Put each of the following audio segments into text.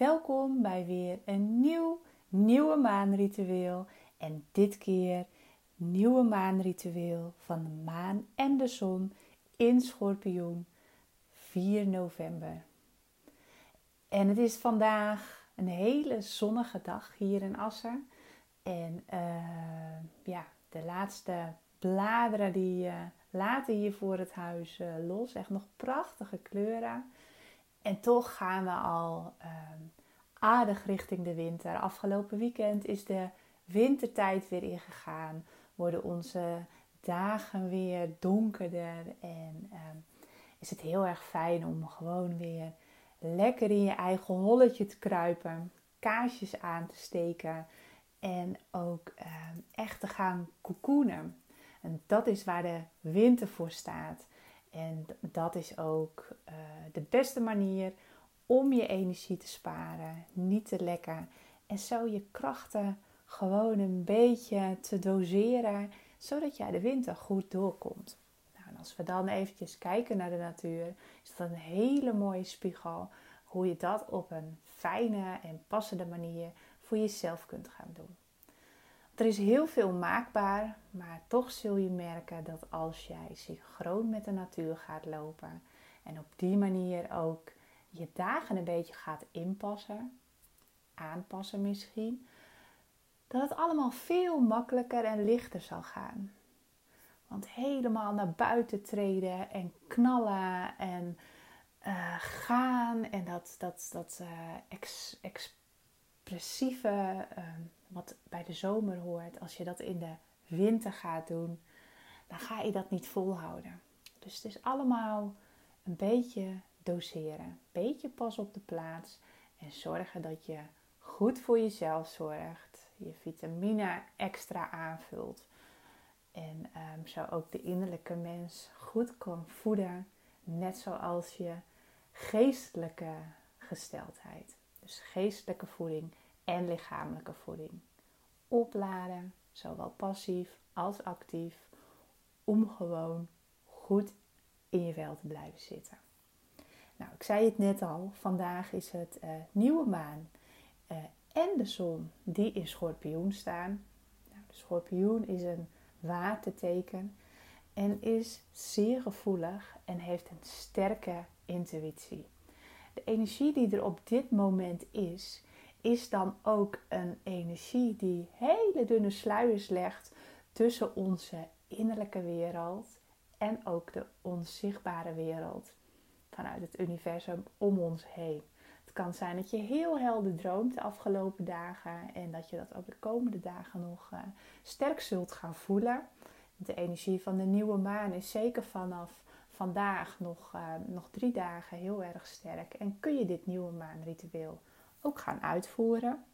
welkom bij weer een nieuw nieuwe maanritueel. En dit keer nieuwe maanritueel van de maan en de zon in Schorpioen 4 november. En het is vandaag een hele zonnige dag hier in Assen. En uh, ja, de laatste bladeren die uh, laten hier voor het huis uh, los. Echt nog prachtige kleuren. En toch gaan we al ehm, aardig richting de winter. Afgelopen weekend is de wintertijd weer ingegaan. Worden onze dagen weer donkerder. En ehm, is het heel erg fijn om gewoon weer lekker in je eigen holletje te kruipen. Kaarsjes aan te steken. En ook ehm, echt te gaan cocoonen. En dat is waar de winter voor staat. En dat is ook uh, de beste manier om je energie te sparen, niet te lekken en zo je krachten gewoon een beetje te doseren, zodat jij de winter goed doorkomt. Nou, en als we dan eventjes kijken naar de natuur, is dat een hele mooie spiegel hoe je dat op een fijne en passende manier voor jezelf kunt gaan doen. Er is heel veel maakbaar, maar toch zul je merken dat als jij synchroon met de natuur gaat lopen en op die manier ook je dagen een beetje gaat inpassen, aanpassen misschien, dat het allemaal veel makkelijker en lichter zal gaan. Want helemaal naar buiten treden en knallen en uh, gaan en dat, dat, dat uh, ex, expressieve, uh, wat bij de zomer hoort, als je dat in de winter gaat doen, dan ga je dat niet volhouden. Dus het is allemaal een beetje doseren. Beetje pas op de plaats en zorgen dat je goed voor jezelf zorgt. Je vitamine extra aanvult. En um, zo ook de innerlijke mens goed kan voeden. Net zoals je geestelijke gesteldheid. Dus geestelijke voeding en lichamelijke voeding. Opladen, zowel passief als actief, om gewoon goed in je vel te blijven zitten. Nou, ik zei het net al, vandaag is het uh, nieuwe maan uh, en de zon die in schorpioen staan. Nou, de schorpioen is een waterteken en is zeer gevoelig en heeft een sterke intuïtie. De energie die er op dit moment is, is dan ook een energie die hele dunne sluiers legt tussen onze innerlijke wereld en ook de onzichtbare wereld vanuit het universum om ons heen. Het kan zijn dat je heel helder droomt de afgelopen dagen en dat je dat ook de komende dagen nog uh, sterk zult gaan voelen. De energie van de nieuwe maan is zeker vanaf vandaag nog, uh, nog drie dagen heel erg sterk. En kun je dit nieuwe maanritueel ook gaan uitvoeren.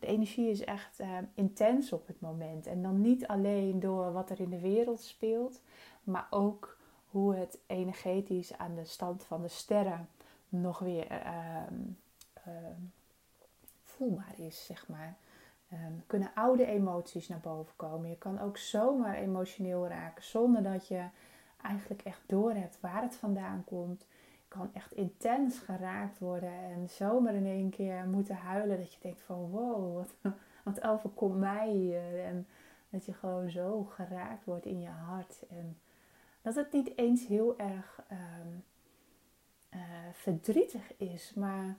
De energie is echt uh, intens op het moment. En dan niet alleen door wat er in de wereld speelt, maar ook hoe het energetisch aan de stand van de sterren nog weer uh, voelbaar is, zeg maar. Um, kunnen oude emoties naar boven komen. Je kan ook zomaar emotioneel raken zonder dat je eigenlijk echt doorhebt waar het vandaan komt. Je kan echt intens geraakt worden en zomaar in één keer moeten huilen dat je denkt van wow, wat, wat overkomt mij hier? En dat je gewoon zo geraakt wordt in je hart. En dat het niet eens heel erg um, uh, verdrietig is, maar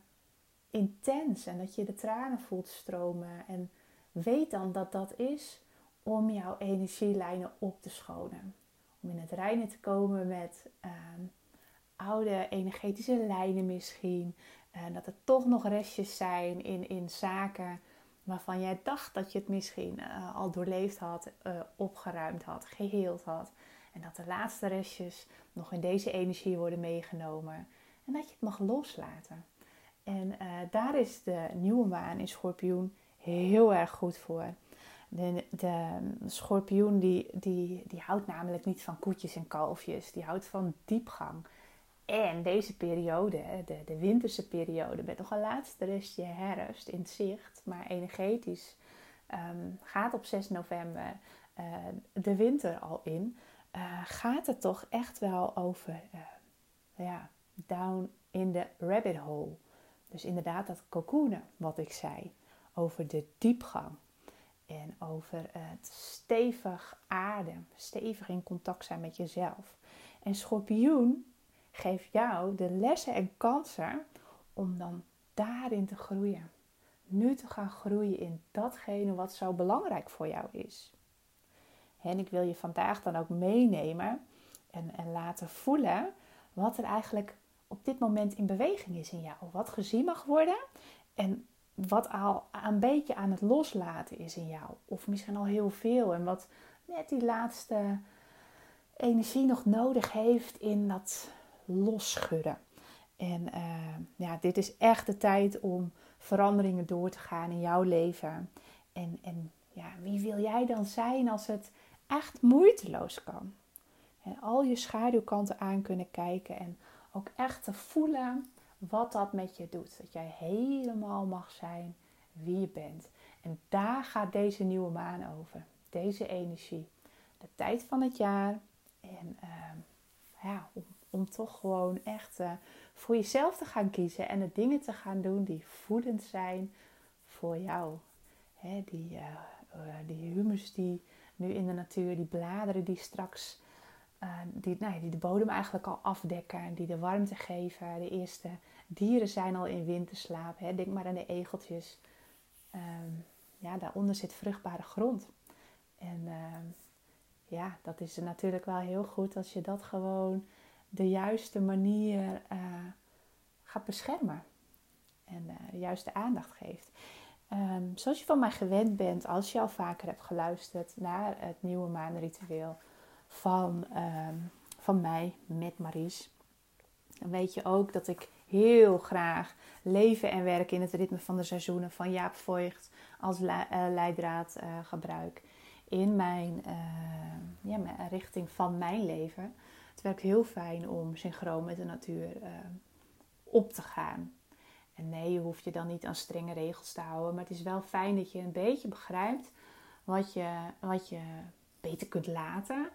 intens. En dat je de tranen voelt stromen. En weet dan dat dat is om jouw energielijnen op te schonen. Om in het reinen te komen met um, oude energetische lijnen misschien. En dat er toch nog restjes zijn in, in zaken waarvan jij dacht dat je het misschien uh, al doorleefd had, uh, opgeruimd had, geheeld had. En dat de laatste restjes nog in deze energie worden meegenomen. En dat je het mag loslaten. En uh, daar is de nieuwe maan in schorpioen heel erg goed voor. De, de schorpioen die, die, die houdt namelijk niet van koetjes en kalfjes. Die houdt van diepgang. En deze periode, de, de winterse periode, met nog een laatste restje herfst in zicht, maar energetisch, um, gaat op 6 november uh, de winter al in. Uh, gaat het toch echt wel over uh, ja, down in the rabbit hole. Dus inderdaad dat cocoonen wat ik zei. Over de diepgang. En over het stevig aarden. Stevig in contact zijn met jezelf. En schorpioen geeft jou de lessen en kansen om dan daarin te groeien. Nu te gaan groeien in datgene wat zo belangrijk voor jou is. En ik wil je vandaag dan ook meenemen en, en laten voelen wat er eigenlijk op dit moment in beweging is in jou. Wat gezien mag worden en wat al een beetje aan het loslaten is in jou. Of misschien al heel veel en wat net die laatste energie nog nodig heeft in dat losschudden. En uh, ja, dit is echt de tijd om veranderingen door te gaan in jouw leven. En, en ja, wie wil jij dan zijn als het echt moeiteloos kan? En al je schaduwkanten aan kunnen kijken en ook echt te voelen wat dat met je doet. Dat jij helemaal mag zijn wie je bent. En daar gaat deze nieuwe maan over. Deze energie. De tijd van het jaar. En uh, ja, om, om, toch gewoon echt uh, voor jezelf te gaan kiezen. En de dingen te gaan doen die voedend zijn voor jou. Hè, die, uh, die humus die nu in de natuur, die bladeren die straks die, nou, die de bodem eigenlijk al afdekken, die de warmte geven. De eerste dieren zijn al in winterslaap. Hè. Denk maar aan de egeltjes. Um, ja, daaronder zit vruchtbare grond. En uh, ja, dat is natuurlijk wel heel goed als je dat gewoon de juiste manier uh, gaat beschermen. En uh, de juiste aandacht geeft. Um, zoals je van mij gewend bent, als je al vaker hebt geluisterd naar het nieuwe maanritueel van, um, van mij met Maries. Dan weet je ook dat ik heel graag leven en werken in het ritme van de seizoenen van Jaap Voigt als le uh, leidraad uh, gebruik in mijn, uh, ja, richting van mijn leven. Het werkt heel fijn om synchroon met de natuur op te gaan. En nee, je hoeft je dan niet aan strenge regels te houden, maar het is wel fijn dat je een beetje begrijpt wat je, wat je beter kunt laten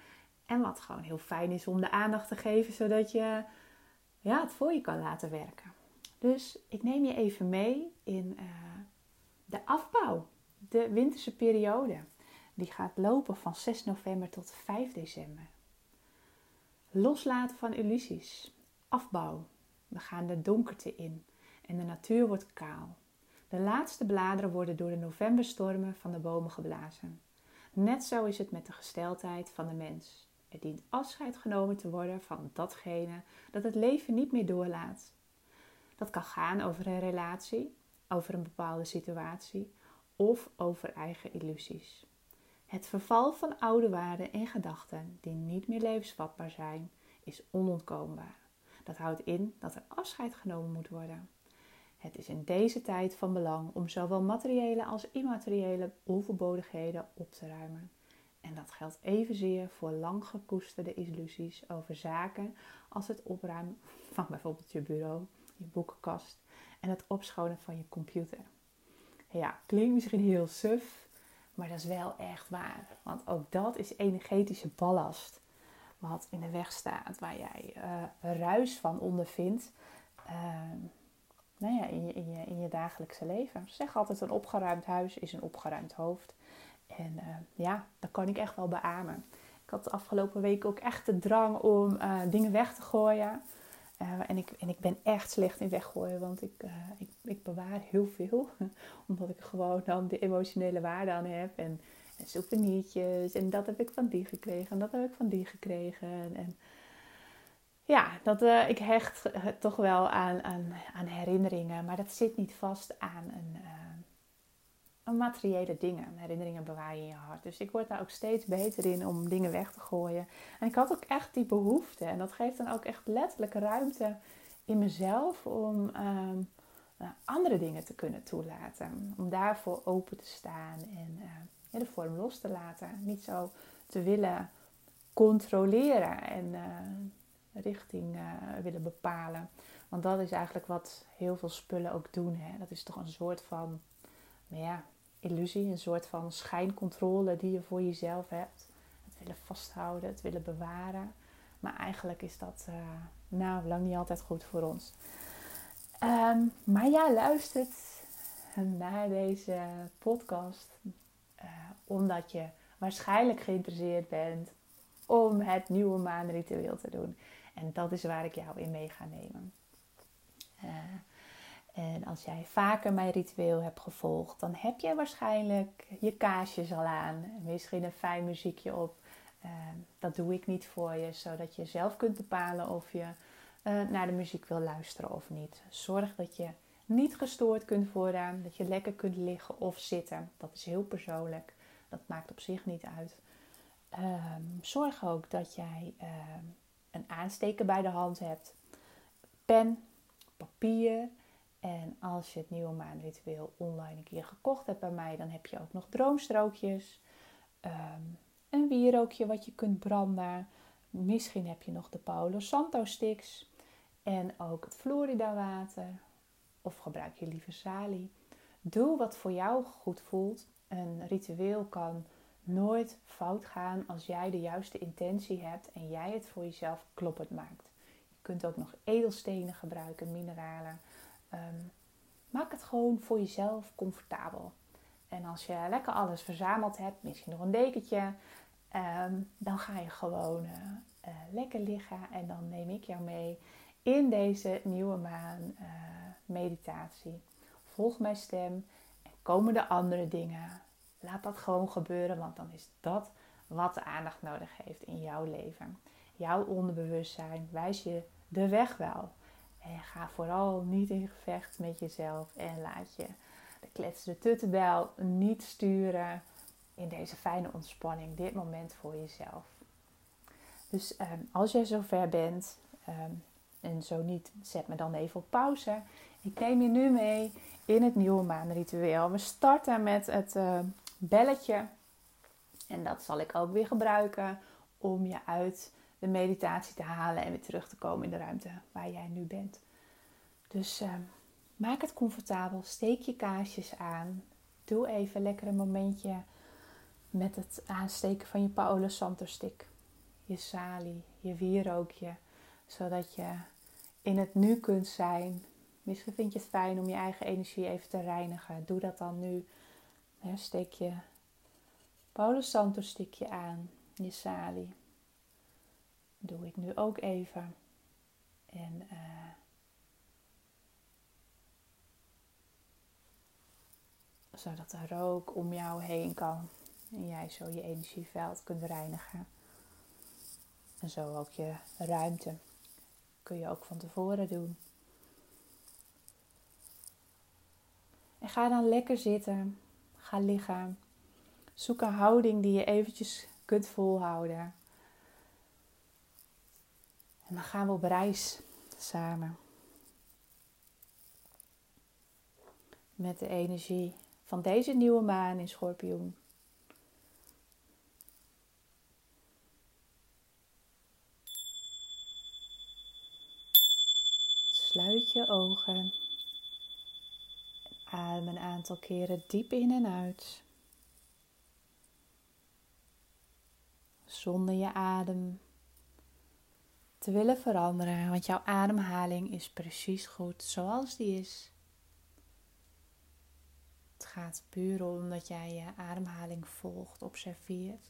en wat gewoon heel fijn is om de aandacht te geven, zodat je ja, het voor je kan laten werken. Dus ik neem je even mee in uh, de afbouw, de winterse periode. Die gaat lopen van 6 november tot 5 december. Loslaten van illusies. Afbouw. We gaan de donkerte in en de natuur wordt kaal. De laatste bladeren worden door de novemberstormen van de bomen geblazen. Net zo is het met de gesteldheid van de mens. Er dient afscheid genomen te worden van datgene dat het leven niet meer doorlaat. Dat kan gaan over een relatie, over een bepaalde situatie of over eigen illusies. Het verval van oude waarden en gedachten die niet meer levensvatbaar zijn, is onontkoombaar. Dat houdt in dat er afscheid genomen moet worden. Het is in deze tijd van belang om zowel materiële als immateriële onverbodigheden op te ruimen. En dat geldt evenzeer voor lang gekoesterde illusies over zaken als het opruimen van bijvoorbeeld je bureau, je boekenkast en het opschonen van je computer. Ja, klinkt misschien heel suf, maar dat is wel echt waar. Want ook dat is energetische ballast wat in de weg staat, waar jij uh, ruis van ondervindt. Uh, nou ja, in, je, in, je, in je dagelijkse leven. zeg altijd: een opgeruimd huis is een opgeruimd hoofd. En uh, ja, dat kan ik echt wel beamen. Ik had de afgelopen week ook echt de drang om uh, dingen weg te gooien. Uh, en, ik, en ik ben echt slecht in weggooien, want ik, ik, ik, bewaar heel veel. Omdat ik gewoon dan de emotionele waarde aan heb. En, en souvenirtjes. En dat heb ik van die gekregen. En dat heb ik van die gekregen. En, en ja, dat, ik hecht toch wel aan, aan, aan herinneringen. Maar dat zit niet vast aan een materiële dingen. Herinneringen bewaar je in je hart. Dus ik word daar ook steeds beter in om dingen weg te gooien. En ik had ook echt die behoefte. En dat geeft dan ook echt letterlijk ruimte in mezelf om um, andere dingen te kunnen toelaten. Om daarvoor open te staan en uh, de vorm los te laten. Niet zo te willen controleren en uh, richting uh, willen bepalen. Want dat is eigenlijk wat heel veel spullen ook doen. Hè? Dat is toch een soort van ja, illusie, een soort van schijncontrole die je voor jezelf hebt. Het willen vasthouden, het willen bewaren. Maar eigenlijk is dat uh, nou lang niet altijd goed voor ons. Ehm, maar jij luistert naar deze podcast uh, omdat je waarschijnlijk geïnteresseerd bent om het nieuwe maanritueel te doen. En dat is waar ik jou in mee ga nemen. Uh, en als jij vaker mijn ritueel hebt gevolgd, dan heb je waarschijnlijk je kaarsjes al aan. Misschien een fijn muziekje op. Uh, dat doe ik niet voor je, zodat je zelf kunt bepalen of je uh, naar de muziek wil luisteren of niet. Zorg dat je niet gestoord kunt worden, dat je lekker kunt liggen of zitten. Dat is heel persoonlijk. Dat maakt op zich niet uit. Um, zorg ook dat jij uh, een aansteker bij de hand hebt. Pen, papier. En als je het nieuwe maanritueel online een keer gekocht hebt bij mij, dan heb je ook nog droomstrookjes. Um, een wierookje wat je kunt branden. Misschien heb je nog de Paolo Santo sticks. En ook het Florida water. Of gebruik je liever salie. Doe wat voor jou goed voelt. Een ritueel kan nooit fout gaan als jij de juiste intentie hebt en jij het voor jezelf kloppend maakt. Je kunt ook nog edelstenen gebruiken, mineralen. Ehm, maak het gewoon voor jezelf comfortabel. En als je lekker alles verzameld hebt, misschien nog een dekentje, ehm, dan ga je gewoon uh, uh, lekker liggen en dan neem ik jou mee in deze nieuwe maan uh, meditatie. Volg mijn stem en komen de andere dingen. Laat dat gewoon gebeuren, want dan is dat wat de aandacht nodig heeft in jouw leven. Jouw onderbewustzijn wijst je de weg wel. En ga vooral niet in gevecht met jezelf en laat je de kletsende tuttenbel niet sturen in deze fijne ontspanning, dit moment voor jezelf. Dus um, als jij zover bent, um, en zo niet, zet me dan even op pauze. Ik neem je nu mee in het nieuwe maanritueel. We starten met het uh, belletje. En dat zal ik ook weer gebruiken om je uit de meditatie te halen en weer terug te komen in de ruimte waar jij nu bent. Dus uh, maak het comfortabel, steek je kaarsjes aan. Doe even lekker een momentje met het aansteken van je Paolo Santo stick. Je sali, je wierookje zodat je in het nu kunt zijn. Misschien vind je het fijn om je eigen energie even te reinigen. Doe dat dan nu. steek je Paulus Santo stikje aan, je sali. Doe ik nu ook even. En uh, zodat de rook om jou heen kan. En jij zo je energieveld kunt reinigen. En zo ook je ruimte kun je ook van tevoren doen. En ga dan lekker zitten. Ga liggen. Zoek een houding die je eventjes kunt volhouden. En dan gaan we op reis samen. Met de energie van deze nieuwe maan in Schorpioen. Sluit je ogen. Adem een aantal keren diep in en uit. Zonder je adem te willen veranderen, want jouw ademhaling is precies goed zoals die is. Het gaat puur om dat jij je ademhaling volgt, observeert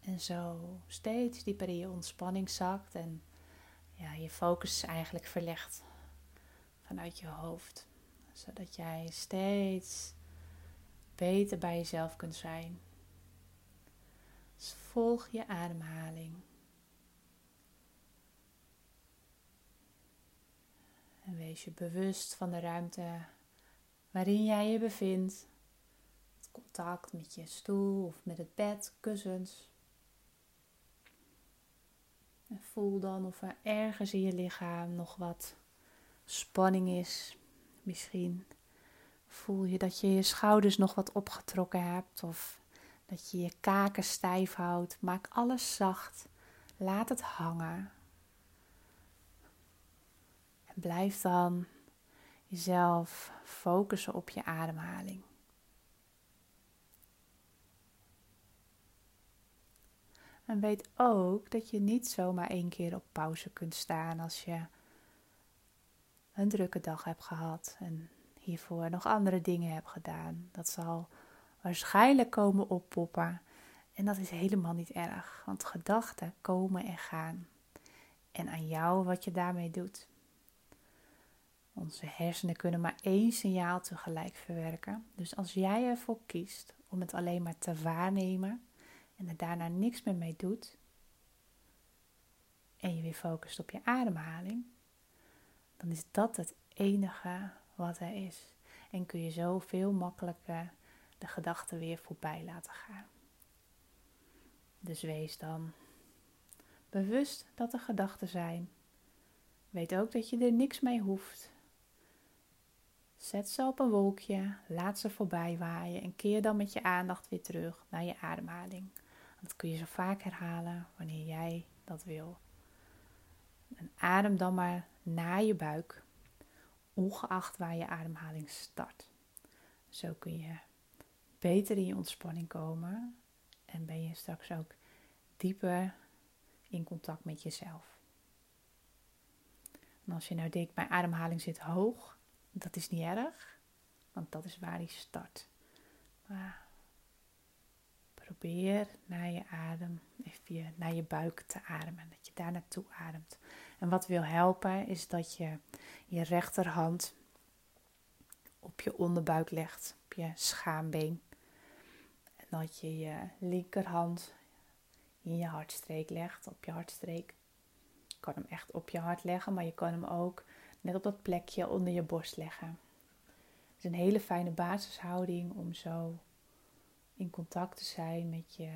en zo steeds dieper in je ontspanning zakt en ja, je focus eigenlijk verlegt vanuit je hoofd. Zodat jij steeds beter bij jezelf kunt zijn. Dus volg je ademhaling. En wees je bewust van de ruimte waarin jij je bevindt. Het contact met je stoel of met het bed, kussens. En voel dan of er ergens in je lichaam nog wat spanning is. Misschien voel je dat je je schouders nog wat opgetrokken hebt of dat je je kaken stijf houdt. Maak alles zacht. Laat het hangen. Blijf dan jezelf focussen op je ademhaling. En weet ook dat je niet zomaar één keer op pauze kunt staan als je een drukke dag hebt gehad en hiervoor nog andere dingen hebt gedaan. Dat zal waarschijnlijk komen oppoppen. En dat is helemaal niet erg, want gedachten komen en gaan. En aan jou wat je daarmee doet. Onze hersenen kunnen maar één signaal tegelijk verwerken. Dus als jij ervoor kiest om het alleen maar te waarnemen en er daarna niks meer mee doet, en je weer focust op je ademhaling, dan is dat het enige wat er is. En kun je zo veel makkelijker de gedachten weer voorbij laten gaan. Dus wees dan bewust dat er gedachten zijn. Weet ook dat je er niks mee hoeft. Zet ze op een wolkje, laat ze voorbij waaien en keer dan met je aandacht weer terug naar je ademhaling. Dat kun je zo vaak herhalen wanneer jij dat wil. En adem dan maar naar je buik, ongeacht waar je ademhaling start. Zo kun je beter in je ontspanning komen en ben je straks ook dieper in contact met jezelf. En als je nou denkt, mijn ademhaling zit hoog, dat is niet erg, want dat is waar die start. Maar probeer naar je adem, even naar je buik te ademen, dat je daar naartoe ademt. En wat wil helpen is dat je je rechterhand op je onderbuik legt, op je schaambeen. En dat je je linkerhand in je hartstreek legt, op je hartstreek. Je kan hem echt op je hart leggen, maar je kan hem ook net op dat plekje onder je borst leggen. Het is een hele fijne basishouding om zo in contact te zijn met je,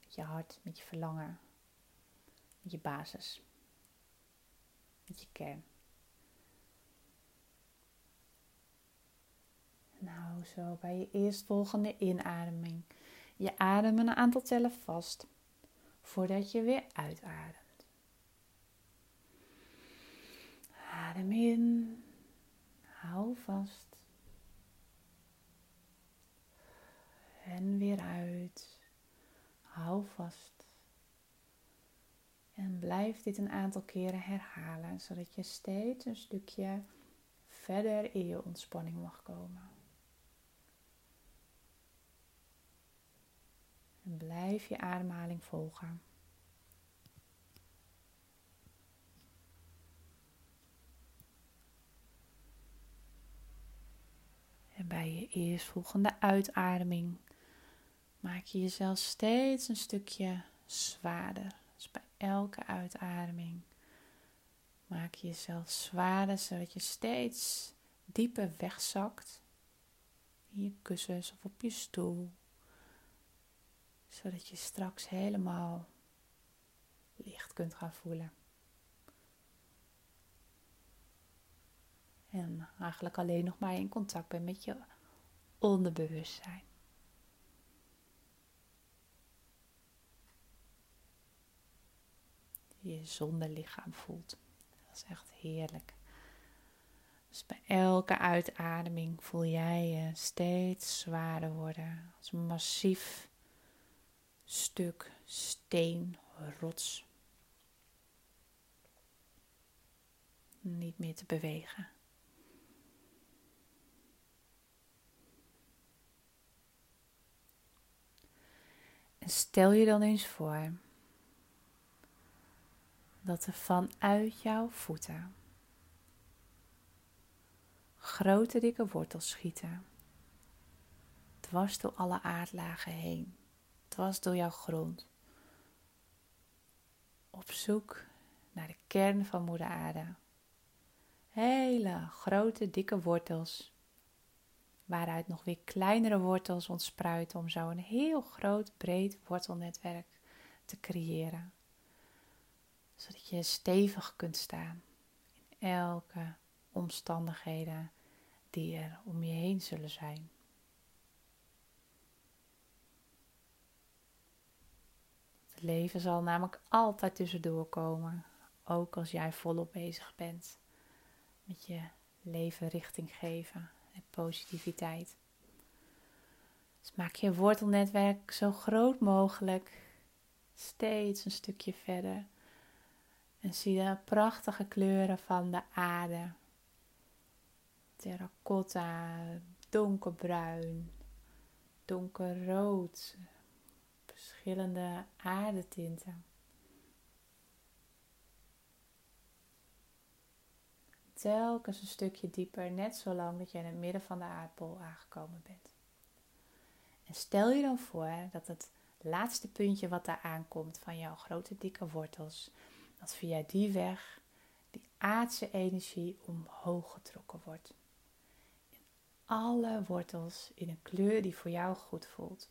met je hart, met je verlangen, met je basis, met je kern. Nou, zo bij je eerstvolgende inademing. Je adem een aantal tellen vast voordat je weer uitademt. Adem in, hou vast. En weer uit. Hou vast. En blijf dit een aantal keren herhalen, zodat je steeds een stukje verder in je ontspanning mag komen. En blijf je ademhaling volgen. En bij je eerstvolgende uitademing maak je jezelf steeds een stukje zwaarder. Dus bij elke uitademing maak je jezelf zwaarder, zodat je steeds dieper wegzakt in je kussens of op je stoel zodat je straks helemaal licht kunt gaan voelen. En eigenlijk alleen nog maar in contact bent met je onderbewustzijn. Je zonder lichaam voelt. Dat is echt heerlijk. Dus bij elke uitademing voel jij je steeds zwaarder worden. Als een massief stuk steen, rots. Niet meer te bewegen. En stel je dan eens voor dat er vanuit jouw voeten grote dikke wortels schieten, dwars door alle aardlagen heen dwars door jouw grond. Op zoek naar de kern van Moeder Aarde. Hele grote, dikke wortels. Waaruit nog weer kleinere wortels ontspruiten om zo een heel groot, breed wortelnetwerk te creëren. Zodat je stevig kunt staan in elke omstandigheden die er om je heen zullen zijn. Het leven zal namelijk altijd tussendoor komen, ook als jij volop bezig bent met je leven richting geven positiviteit. Dus maak je wortelnetwerk zo groot mogelijk, steeds een stukje verder. En zie de prachtige kleuren van de aarde terracotta, donkerbruin, donkerrood, verschillende aardetinten. Telkens een stukje dieper, net zolang dat je in het midden van de aardbol aangekomen bent. En stel je dan voor dat het laatste puntje wat daar aankomt van jouw grote dikke wortels, dat via die weg die aardse energie omhoog getrokken wordt. In alle wortels in een kleur die voor jou goed voelt.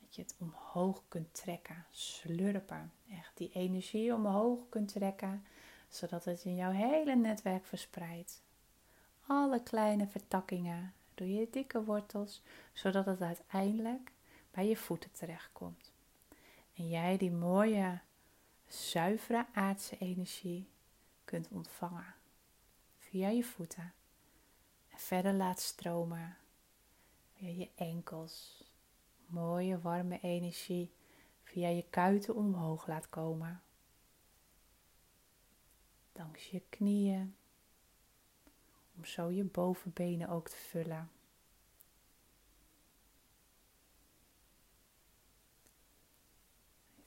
Dat je het omhoog kunt trekken, slurpen. Echt die energie omhoog kunt trekken, zodat het in jouw hele netwerk verspreidt. Alle kleine vertakkingen door je dikke wortels, zodat het uiteindelijk bij je voeten terechtkomt. En jij die mooie, zuivere aardse energie kunt ontvangen via je voeten. En verder laat stromen via je enkels. Mooie, warme energie via je kuiten omhoog laat komen. Langs je knieën. Om zo je bovenbenen ook te vullen.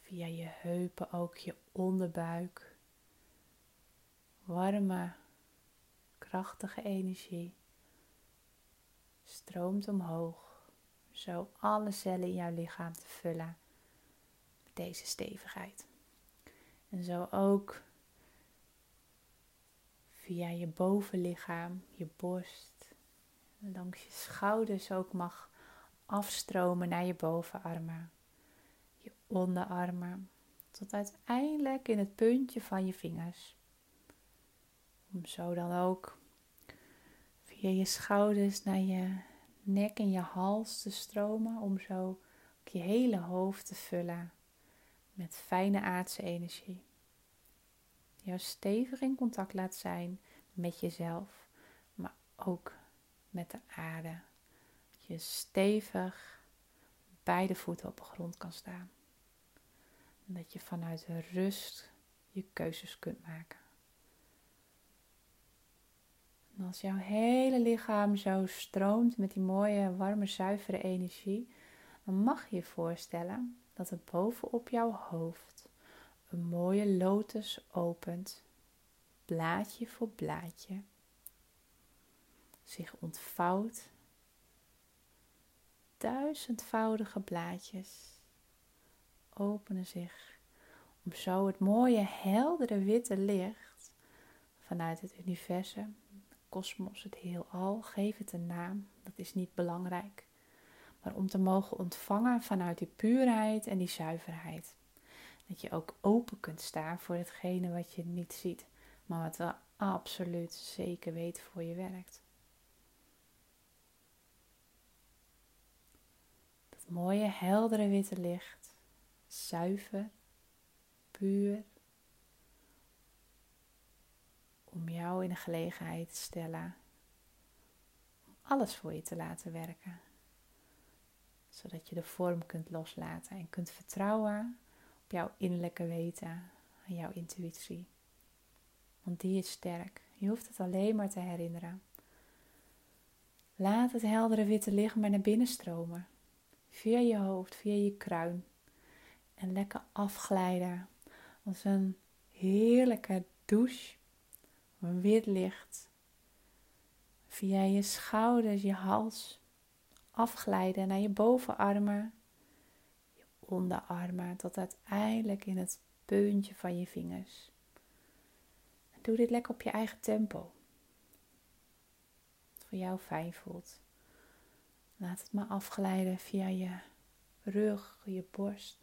Via je heupen ook je onderbuik. Warme, krachtige energie stroomt omhoog. Zo alle cellen in jouw lichaam te vullen met deze stevigheid. En zo ook via je bovenlichaam, je borst, langs je schouders ook mag afstromen naar je bovenarmen onderarmen, tot uiteindelijk in het puntje van je vingers. Om zo dan ook via je schouders naar je nek en je hals te stromen, om zo ook je hele hoofd te vullen met fijne aardse energie. Jou stevig in contact laat zijn met jezelf, maar ook met de aarde. Dat je stevig beide voeten op de grond kan staan dat je vanuit rust je keuzes kunt maken. En als jouw hele lichaam zo stroomt met die mooie, warme, zuivere energie, dan mag je je voorstellen dat er bovenop jouw hoofd een mooie lotus opent, blaadje voor blaadje, zich ontvouwt, duizendvoudige blaadjes openen zich om zo het mooie, heldere witte licht vanuit het universum, kosmos, het heelal, geef het een naam, dat is niet belangrijk, maar om te mogen ontvangen vanuit die puurheid en die zuiverheid. Dat je ook open kunt staan voor hetgene wat je niet ziet, maar wat wel absoluut zeker weet voor je werkt. Dat mooie, heldere witte licht zuiver, puur, om jou in de gelegenheid te stellen om alles voor je te laten werken, zodat je de vorm kunt loslaten en kunt vertrouwen jouw innerlijke weten en jouw intuïtie. Want die is sterk. Je hoeft het alleen maar te herinneren. Laat het heldere witte licht maar naar binnen stromen. Via je hoofd, via je kruin, en lekker afglijden als een heerlijke douche, een wit licht, via je schouders, je hals, afglijden naar je bovenarmen, onderarmen, tot uiteindelijk in het puntje van je vingers. Doe dit lekker op je eigen tempo. Wat voor jou fijn voelt. Laat het maar afglijden via je rug, je borst,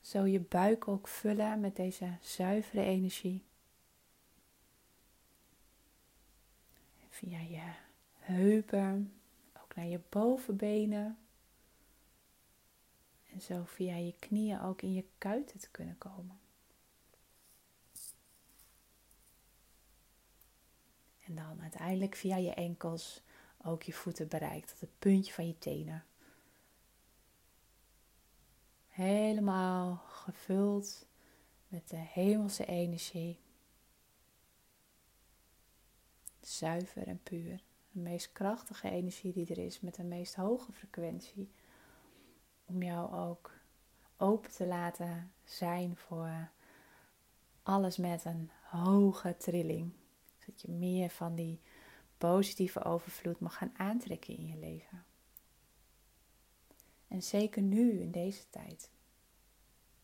zo je buik ook vullen met deze zuivere energie. Via je heupen, ook naar je bovenbenen. En zo via je knieën ook in je kuiten te kunnen komen. En dan uiteindelijk via je enkels ook je voeten bereikt, tot het puntje van je tenen. Helemaal gevuld met de hemelse energie. Zuiver en puur. de meest krachtige energie die er is, met de meest hoge frequentie. Om jou ook open te laten zijn voor alles met een hoge trilling. Zodat je meer van die positieve overvloed mag gaan aantrekken in je leven. En zeker nu in deze tijd,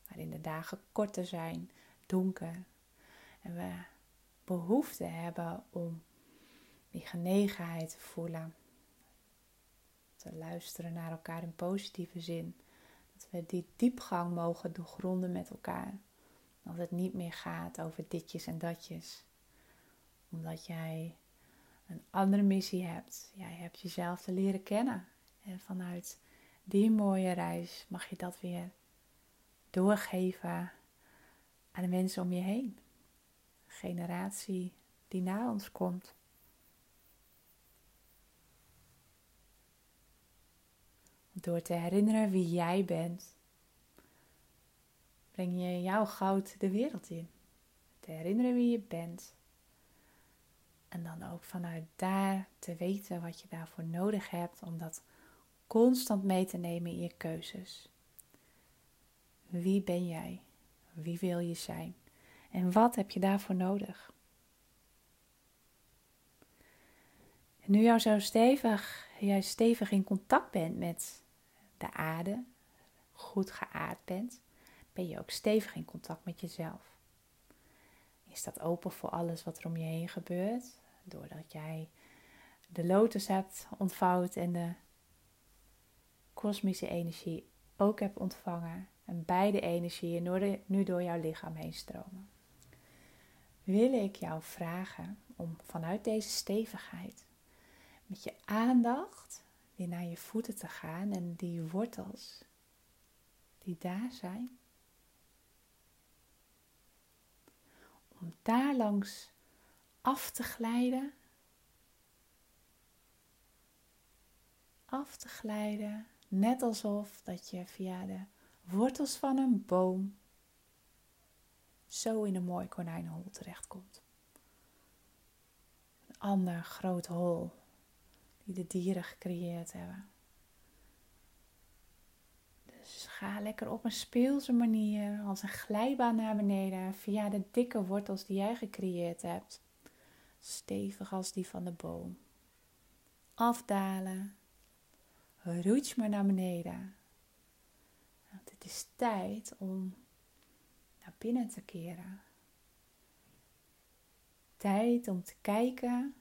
waarin de dagen korter zijn, donker, en we behoefte hebben om die genegenheid te voelen, te luisteren naar elkaar in positieve zin, dat we die diepgang mogen doorgronden met elkaar. Dat het niet meer gaat over ditjes en datjes, omdat jij een andere missie hebt. Jij hebt jezelf te leren kennen. En vanuit die mooie reis mag je dat weer doorgeven aan de mensen om je heen. Generatie die na ons komt. Door te herinneren wie jij bent, breng je jouw goud de wereld in. Te herinneren wie je bent. En dan ook vanuit daar te weten wat je daarvoor nodig hebt om dat constant mee te nemen in je keuzes. Wie ben jij? Wie wil je zijn? En wat heb je daarvoor nodig? En nu jou zo stevig, jij stevig in contact bent met de aarde, goed geaard bent, ben je ook stevig in contact met jezelf. Je staat open voor alles wat er om je heen gebeurt, doordat jij de lotus hebt ontvouwd en de kosmische energie ook hebt ontvangen. En beide energieën nu door jouw lichaam heen stromen. Wil ik jou vragen om vanuit deze stevigheid met je aandacht naar je voeten te gaan en die wortels die daar zijn, om daar langs af te glijden, af te glijden, net alsof dat je via de wortels van een boom zo in een mooi konijnenhol terechtkomt. Een ander groot hol die de dieren gecreëerd hebben. Dus ga lekker op een speelse manier als een glijbaan naar beneden via de dikke wortels die jij gecreëerd hebt. Stevig als die van de boom. Afdalen. Roets maar naar beneden. Want het is tijd om naar binnen te keren. Tijd om te kijken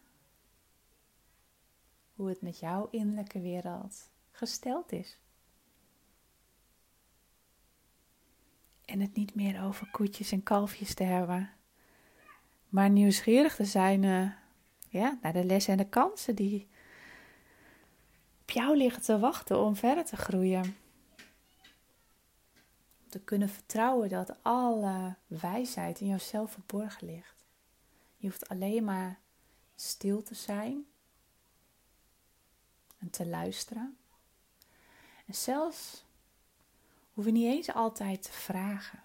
hoe het met jouw innerlijke wereld gesteld is. En het niet meer over koetjes en kalfjes te hebben, maar nieuwsgierig te zijn uh, ja, naar de lessen en de kansen die op jou liggen te wachten om verder te groeien. Te kunnen vertrouwen dat alle wijsheid in jouzelf verborgen ligt. Je hoeft alleen maar stil te zijn en te luisteren. En zelfs hoef je niet eens altijd te vragen.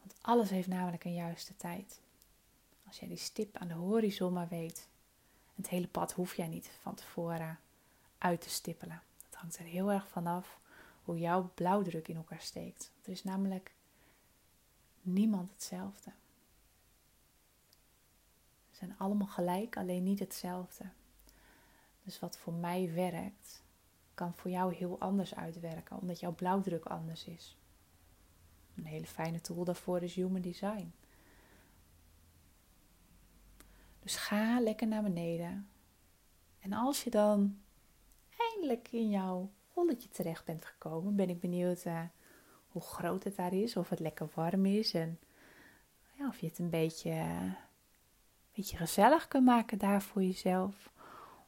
Want alles heeft namelijk een juiste tijd. Als jij die stip aan de horizon maar weet, het hele pad hoef jij niet van tevoren uit te stippelen. Het hangt er heel erg vanaf hoe jouw blauwdruk in elkaar steekt. Er is namelijk niemand hetzelfde. We zijn allemaal gelijk, alleen niet hetzelfde. Dus wat voor mij werkt, kan voor jou heel anders uitwerken, omdat jouw blauwdruk anders is. Een hele fijne tool daarvoor is Human Design. Dus ga lekker naar beneden. En als je dan eindelijk in jouw holletje terecht bent gekomen, ben ik benieuwd uh, hoe groot het daar is, of het lekker warm is en ja, of je het een beetje, een beetje gezellig kunt maken daar voor jezelf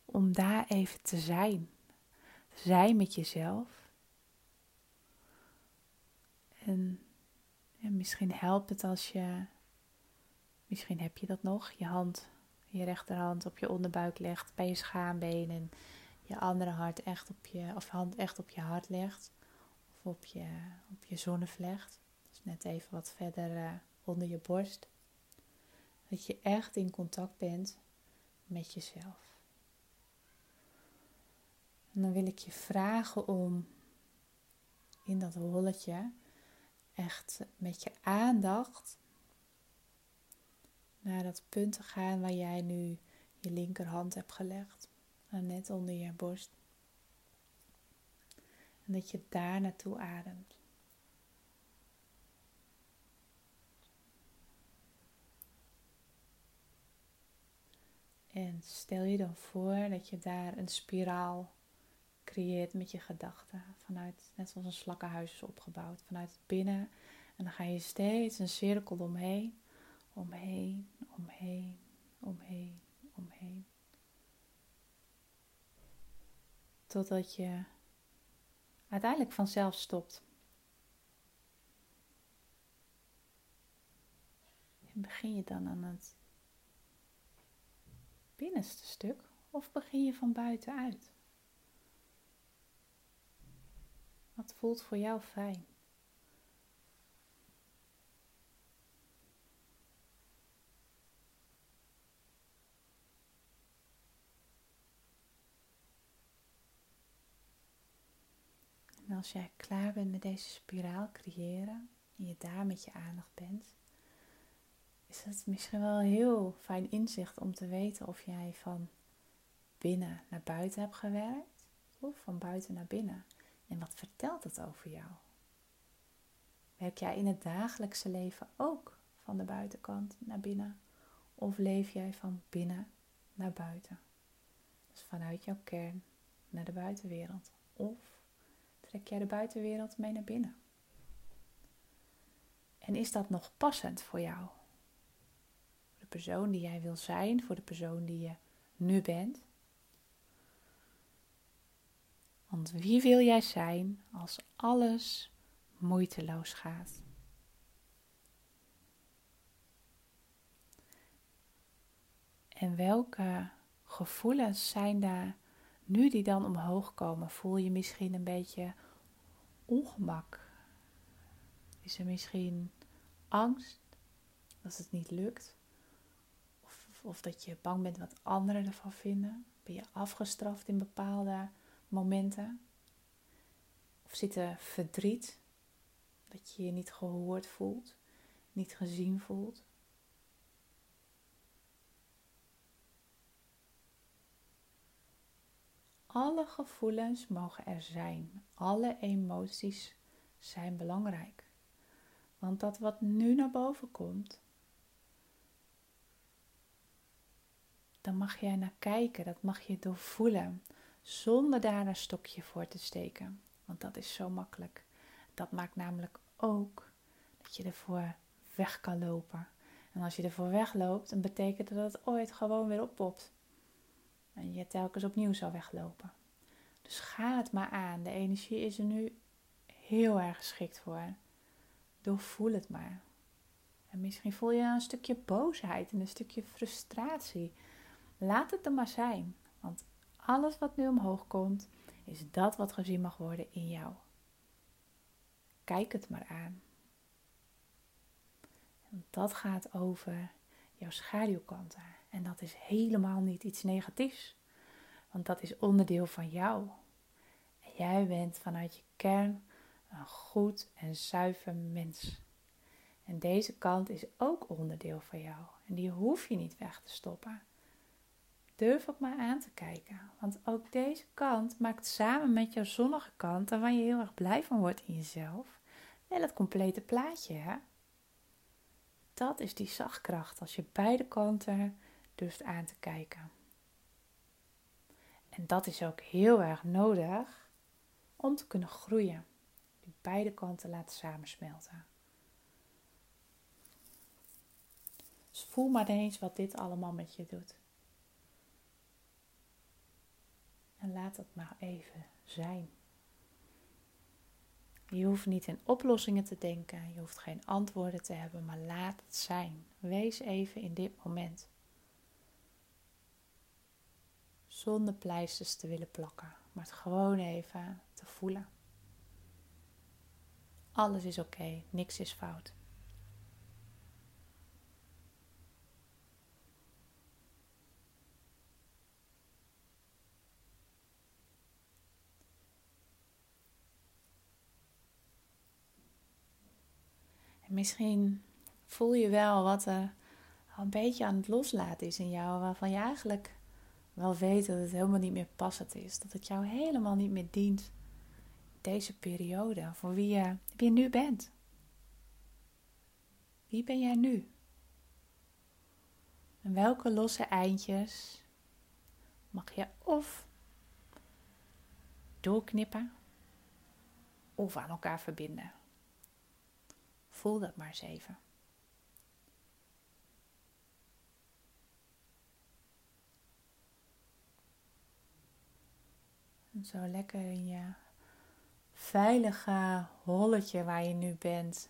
om daar even te zijn. Zijn met jezelf. En, misschien helpt het als je, misschien heb je dat nog, je hand, je rechterhand op je onderbuik legt, bij je schaambeen en je andere hart echt op je, of hand echt op je hart legt. Of op je, op je zonnevlecht. Dus net even wat verder uh, onder je borst. Dat je echt in contact bent met jezelf. En dan wil ik je vragen om in dat holletje echt met je aandacht naar dat punt te gaan waar jij nu je linkerhand hebt gelegd. Net onder je borst. En dat je daar naartoe ademt. En stel je dan voor dat je daar een spiraal creëert met je gedachten. Vanuit, net zoals een slakkenhuis is opgebouwd. Vanuit binnen. En dan ga je steeds een cirkel omheen. Omheen, omheen, omheen, omheen. Totdat je uiteindelijk vanzelf stopt. En begin je dan aan het binnenste stuk of begin je van buitenuit? Wat voelt voor jou fijn? En als jij klaar bent met deze spiraal creëren en je daar met je aandacht bent, is het misschien wel heel fijn inzicht om te weten of jij van binnen naar buiten hebt gewerkt of van buiten naar binnen. En wat vertelt het over jou? Werk jij in het dagelijkse leven ook van de buitenkant naar binnen? Of leef jij van binnen naar buiten? Dus vanuit jouw kern naar de buitenwereld. Of trek jij de buitenwereld mee naar binnen? En is dat nog passend voor jou? Voor de persoon die jij wil zijn, voor de persoon die je nu bent? Want wie wil jij zijn als alles moeiteloos gaat? En welke gevoelens zijn daar nu die dan omhoog komen? Voel je misschien een beetje ongemak? Is er misschien angst dat het niet lukt? Of, of dat je bang bent wat anderen ervan vinden? Ben je afgestraft in bepaalde momenten? Of zit er verdriet? Dat je je niet gehoord voelt, niet gezien voelt? Alle gevoelens mogen er zijn. Alle emoties zijn belangrijk. Want dat wat nu naar boven komt, dan mag jij naar kijken, dat mag je doorvoelen zonder daar een stokje voor te steken. Want dat is zo makkelijk. Dat maakt namelijk ook dat je ervoor weg kan lopen. En als je ervoor wegloopt, dan betekent dat het ooit gewoon weer oppopt. En je telkens opnieuw zou weglopen. Dus ga het maar aan. De energie is er nu heel erg geschikt voor. Doorvoel het maar. En misschien voel je een stukje boosheid en een stukje frustratie. Laat het er maar zijn. Want alles wat nu omhoog komt, is dat wat gezien mag worden in jou. Kijk het maar aan. dat gaat over jouw schaduwkanten. En dat is helemaal niet iets negatiefs. Want dat is onderdeel van jou. En jij bent vanuit je kern een goed en zuiver mens. En deze kant is ook onderdeel van jou. En die hoef je niet weg te stoppen. Durf ook maar aan te kijken. Want ook deze kant maakt samen met jouw zonnige kant, waar je heel erg blij van wordt in jezelf, wel het complete plaatje. Hè? Dat is die zachtkracht als je beide kanten durft aan te kijken. En dat is ook heel erg nodig om te kunnen groeien. Die beide kanten laten samensmelten. Dus voel maar eens wat dit allemaal met je doet. En laat het maar even zijn. Je hoeft niet in oplossingen te denken, je hoeft geen antwoorden te hebben, maar laat het zijn. Wees even in dit moment. Zonder pleisters te willen plakken, maar het gewoon even te voelen. Alles is oké, niks is fout. Misschien voel je wel wat er een beetje aan het loslaten is in jou, waarvan je eigenlijk wel weet dat het helemaal niet meer passend is. Dat het jou helemaal niet meer dient. Deze periode, voor wie je, wie je nu bent. Wie ben jij nu? En welke losse eindjes mag je of doorknippen of aan elkaar verbinden? Voel dat maar eens even. En zo lekker in je veilige holletje waar je nu bent.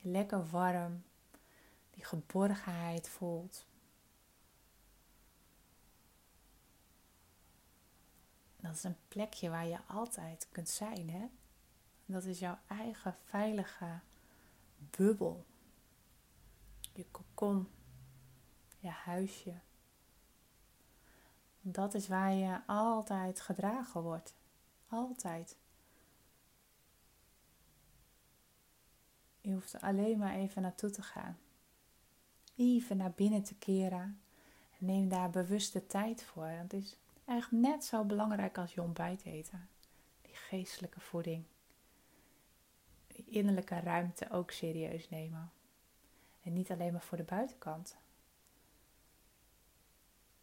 Lekker warm. Die geborgenheid voelt. Dat is een plekje waar je altijd kunt zijn, hè? Dat is jouw eigen veilige bubbel. Je kokon. Je huisje. Dat is waar je altijd gedragen wordt. Altijd. Je hoeft er alleen maar even naartoe te gaan. Even naar binnen te keren. En neem daar bewuste tijd voor. Het is echt net zo belangrijk als je ontbijt eten. Die geestelijke voeding. Innerlijke ruimte ook serieus nemen. En niet alleen maar voor de buitenkant.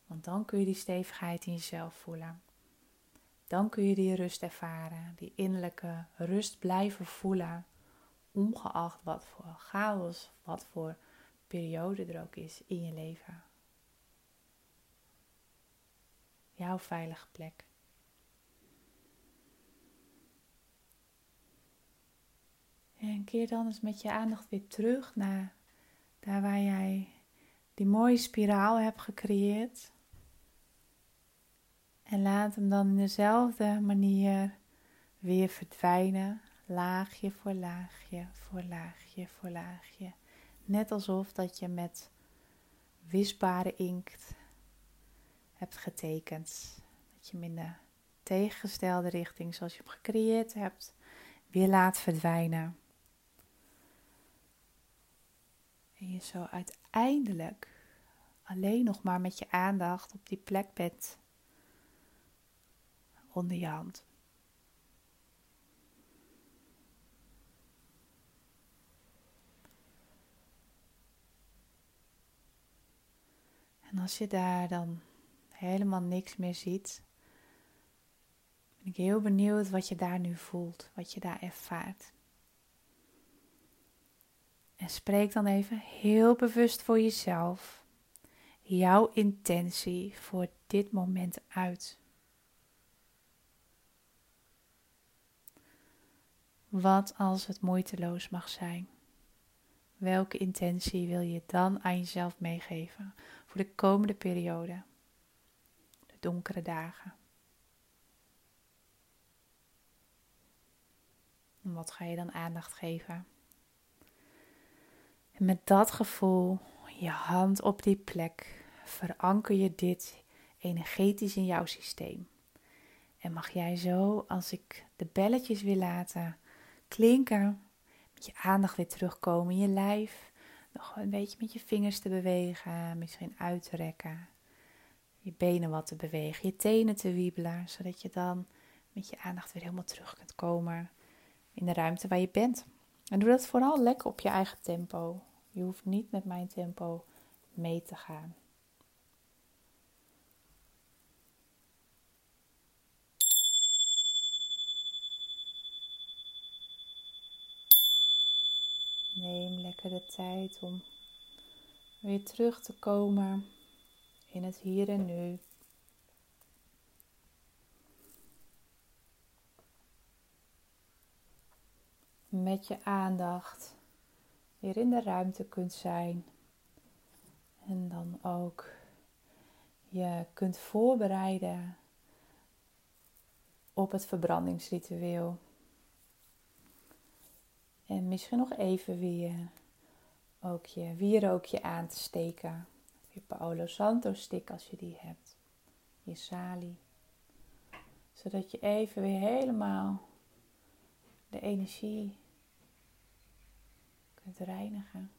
Want dan kun je die stevigheid in jezelf voelen. Dan kun je die rust ervaren, die innerlijke rust blijven voelen, ongeacht wat voor chaos, wat voor periode er ook is in je leven. Jouw veilige plek. En keer dan eens met je aandacht weer terug naar daar waar jij die mooie spiraal hebt gecreëerd. En laat hem dan in dezelfde manier weer verdwijnen, laagje voor laagje, voor laagje, voor laagje. Net alsof dat je met wisbare inkt hebt getekend. Dat je in de tegengestelde richting, zoals je hem gecreëerd hebt, weer laat verdwijnen. En je zo uiteindelijk alleen nog maar met je aandacht op die plek bent onder je hand. En als je daar dan helemaal niks meer ziet, ben ik heel benieuwd wat je daar nu voelt, wat je daar ervaart. En spreek dan even heel bewust voor jezelf jouw intentie voor dit moment uit. Wat als het moeiteloos mag zijn? Welke intentie wil je dan aan jezelf meegeven voor de komende periode? De donkere dagen. En wat ga je dan aandacht geven? En met dat gevoel, je hand op die plek, veranker je dit energetisch in jouw systeem. En mag jij zo, als ik de belletjes wil laten klinken. Met je aandacht weer terugkomen in je lijf. Nog een beetje met je vingers te bewegen. Misschien uit te rekken. Je benen wat te bewegen. Je tenen te wiebelen. Zodat je dan met je aandacht weer helemaal terug kunt komen in de ruimte waar je bent. En doe dat vooral lekker op je eigen tempo. Je hoeft niet met mijn tempo mee te gaan. Neem lekker de tijd om weer terug te komen in het hier en nu. Met je aandacht weer in de ruimte kunt zijn. En dan ook je kunt voorbereiden op het verbrandingsritueel. En misschien nog even weer ook je wierookje aan te steken. Je Paolo Santo stick als je die hebt. Je sali. Zodat je even weer helemaal de energie kunt reinigen.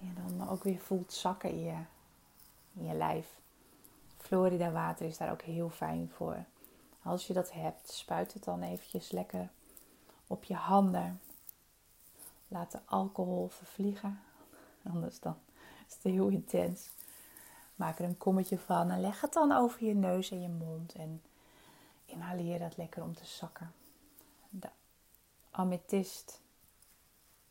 En dan ook weer voelt zakken in je, in je lijf. Florida water is daar ook heel fijn voor. Als je dat hebt, spuit het dan eventjes lekker op je handen. Laat de alcohol vervliegen. Anders dan is het heel intens. Maak er een kommetje van en leg het dan over je neus en je mond. En inhaleer dat lekker om te zakken. Amethyst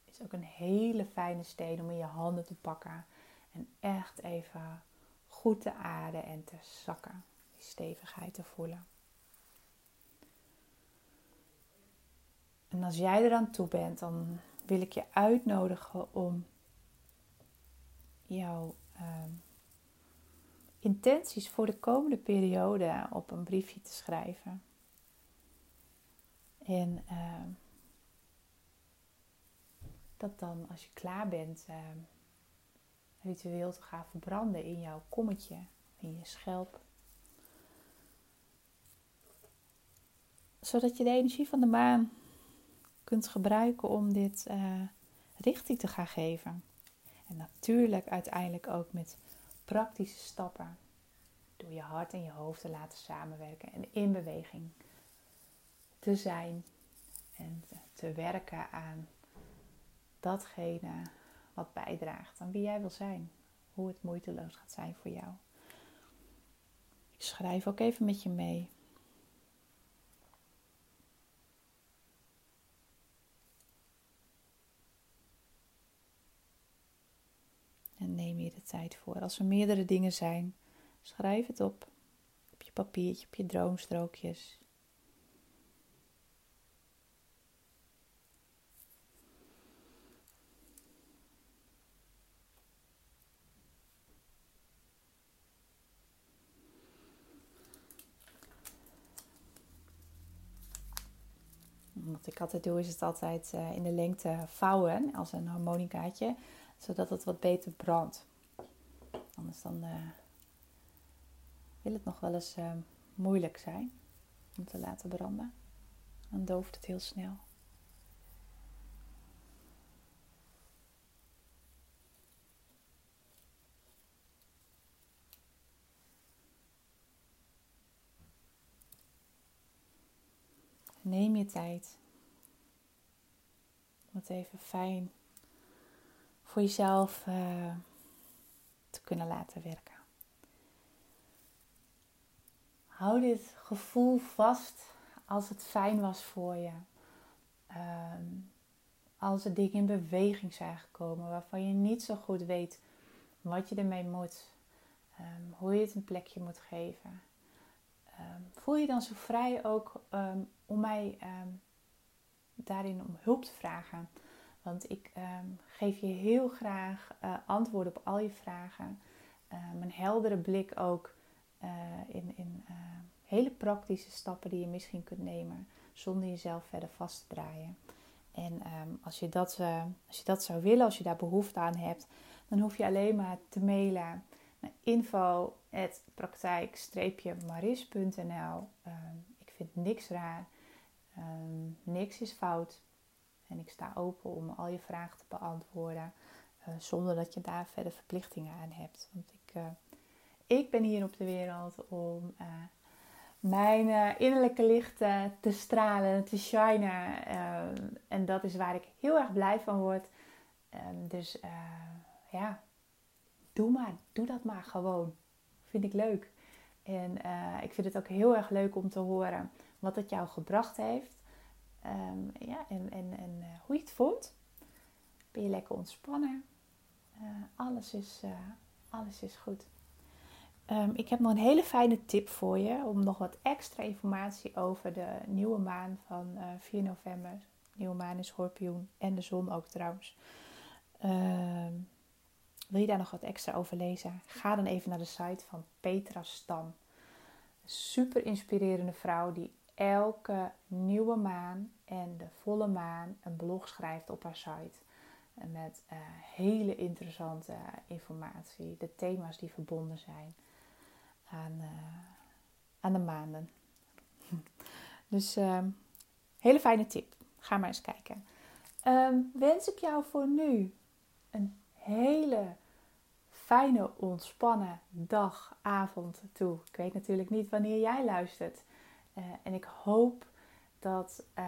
is ook een hele fijne steen om in je handen te pakken. En echt even goed te aarden en te zakken. Die stevigheid te voelen. En als jij er aan toe bent, dan wil ik je uitnodigen om jouw uh, intenties voor de komende periode op een briefje te schrijven. En uh, dat dan als je klaar bent, uh, ritueel te gaan verbranden in jouw kommetje, in je schelp. Zodat je de energie van de maan kunt gebruiken om dit uh, richting te gaan geven. En natuurlijk uiteindelijk ook met praktische stappen. Door je hart en je hoofd te laten samenwerken en in beweging te zijn en te werken aan datgene wat bijdraagt aan wie jij wil zijn. Hoe het moeiteloos gaat zijn voor jou. Ik schrijf ook even met je mee. En neem je de tijd voor. Als er meerdere dingen zijn, schrijf het op. Op je papiertje, op je droomstrookjes. Wat ik altijd doe, is het altijd eh, in de lengte vouwen als een harmonicaatje zodat het wat beter brandt. Anders dan uh, wil het nog wel eens uh, moeilijk zijn om te laten branden. Dan dooft het heel snel. Neem je tijd om het even fijn voor jezelf uh, te kunnen laten werken. Hou dit gevoel vast als het fijn was voor je. Uh, als er dingen in beweging zijn gekomen waarvan je niet zo goed weet wat je ermee moet, um, hoe je het een plekje moet geven. Um, voel je dan zo vrij ook om mij daarin om hulp te vragen. Want ik ehm, geef je heel graag uh, antwoorden op al je vragen. Um, een heldere blik ook uh, in, in uh, hele praktische stappen die je misschien kunt nemen. Zonder jezelf verder vast te draaien. En um, als, je dat, als je dat zou willen, als je daar behoefte aan hebt, dan hoef je alleen maar te mailen naar info.praktijk-maris.nl Ik vind niks raar. Niks is fout. En ik sta open om al je vragen te beantwoorden. Uh, zonder dat je daar verder verplichtingen aan hebt. Want ik, uh, ik ben hier op de wereld om uh, mijn innerlijke licht te stralen, te shinen. en dat is waar ik heel erg blij van word. Ehm, dus ja, doe maar. Doe dat maar gewoon. Vind ik leuk. En ik vind het ook heel erg leuk om te horen wat het jou gebracht heeft. Um, ja, en en, en uh, hoe je het vond. Ben je lekker ontspannen? Uh, alles, is, uh, alles is goed. Um, ik heb nog een hele fijne tip voor je om nog wat extra informatie over de nieuwe maan van 4 november. Nieuwe maan in Schorpioen en de zon ook trouwens. Um, wil je daar nog wat extra over lezen? Ga dan even naar de site van Petra Stam. super inspirerende vrouw die elke nieuwe maan en de volle maan een blog schrijft op haar site. Met uh, hele interessante informatie. De thema's die verbonden zijn aan, uh, aan de maanden. dus uh, hele fijne tip. Ga maar eens kijken. Ehm, wens ik jou voor nu een hele fijne, ontspannen dag, avond toe. Ik weet natuurlijk niet wanneer jij luistert. Uh, en ik hoop dat uh,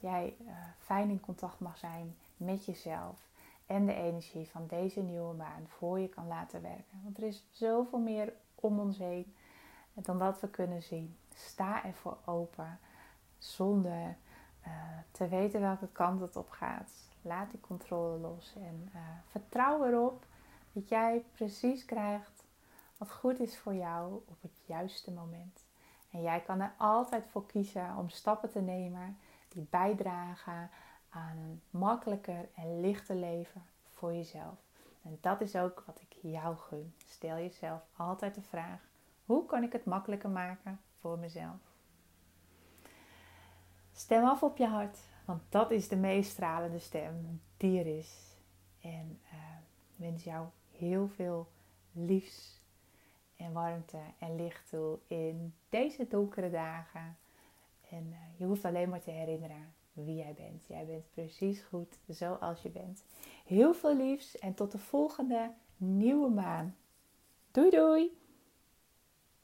jij uh, fijn in contact mag zijn met jezelf. En de energie van deze nieuwe maan voor je kan laten werken. Want er is zoveel meer om ons heen dan dat we kunnen zien. Sta ervoor open zonder te weten welke kant het op gaat. Laat die controle los en vertrouw erop dat jij precies krijgt wat goed is voor jou op het juiste moment. En jij kan er altijd voor kiezen om stappen te nemen die bijdragen aan een makkelijker en lichter leven voor jezelf. En dat is ook wat ik jou gun. Stel jezelf altijd de vraag: hoe kan ik het makkelijker maken voor mezelf? Stem af op je hart, want dat is de meest stralende stem die er is. En uh, wens jou heel veel liefs en warmte en licht toe in deze donkere dagen. En uh, je hoeft alleen maar te herinneren wie jij bent. Jij bent precies goed zoals je bent. Heel veel liefs en tot de volgende nieuwe maan. Doei doei!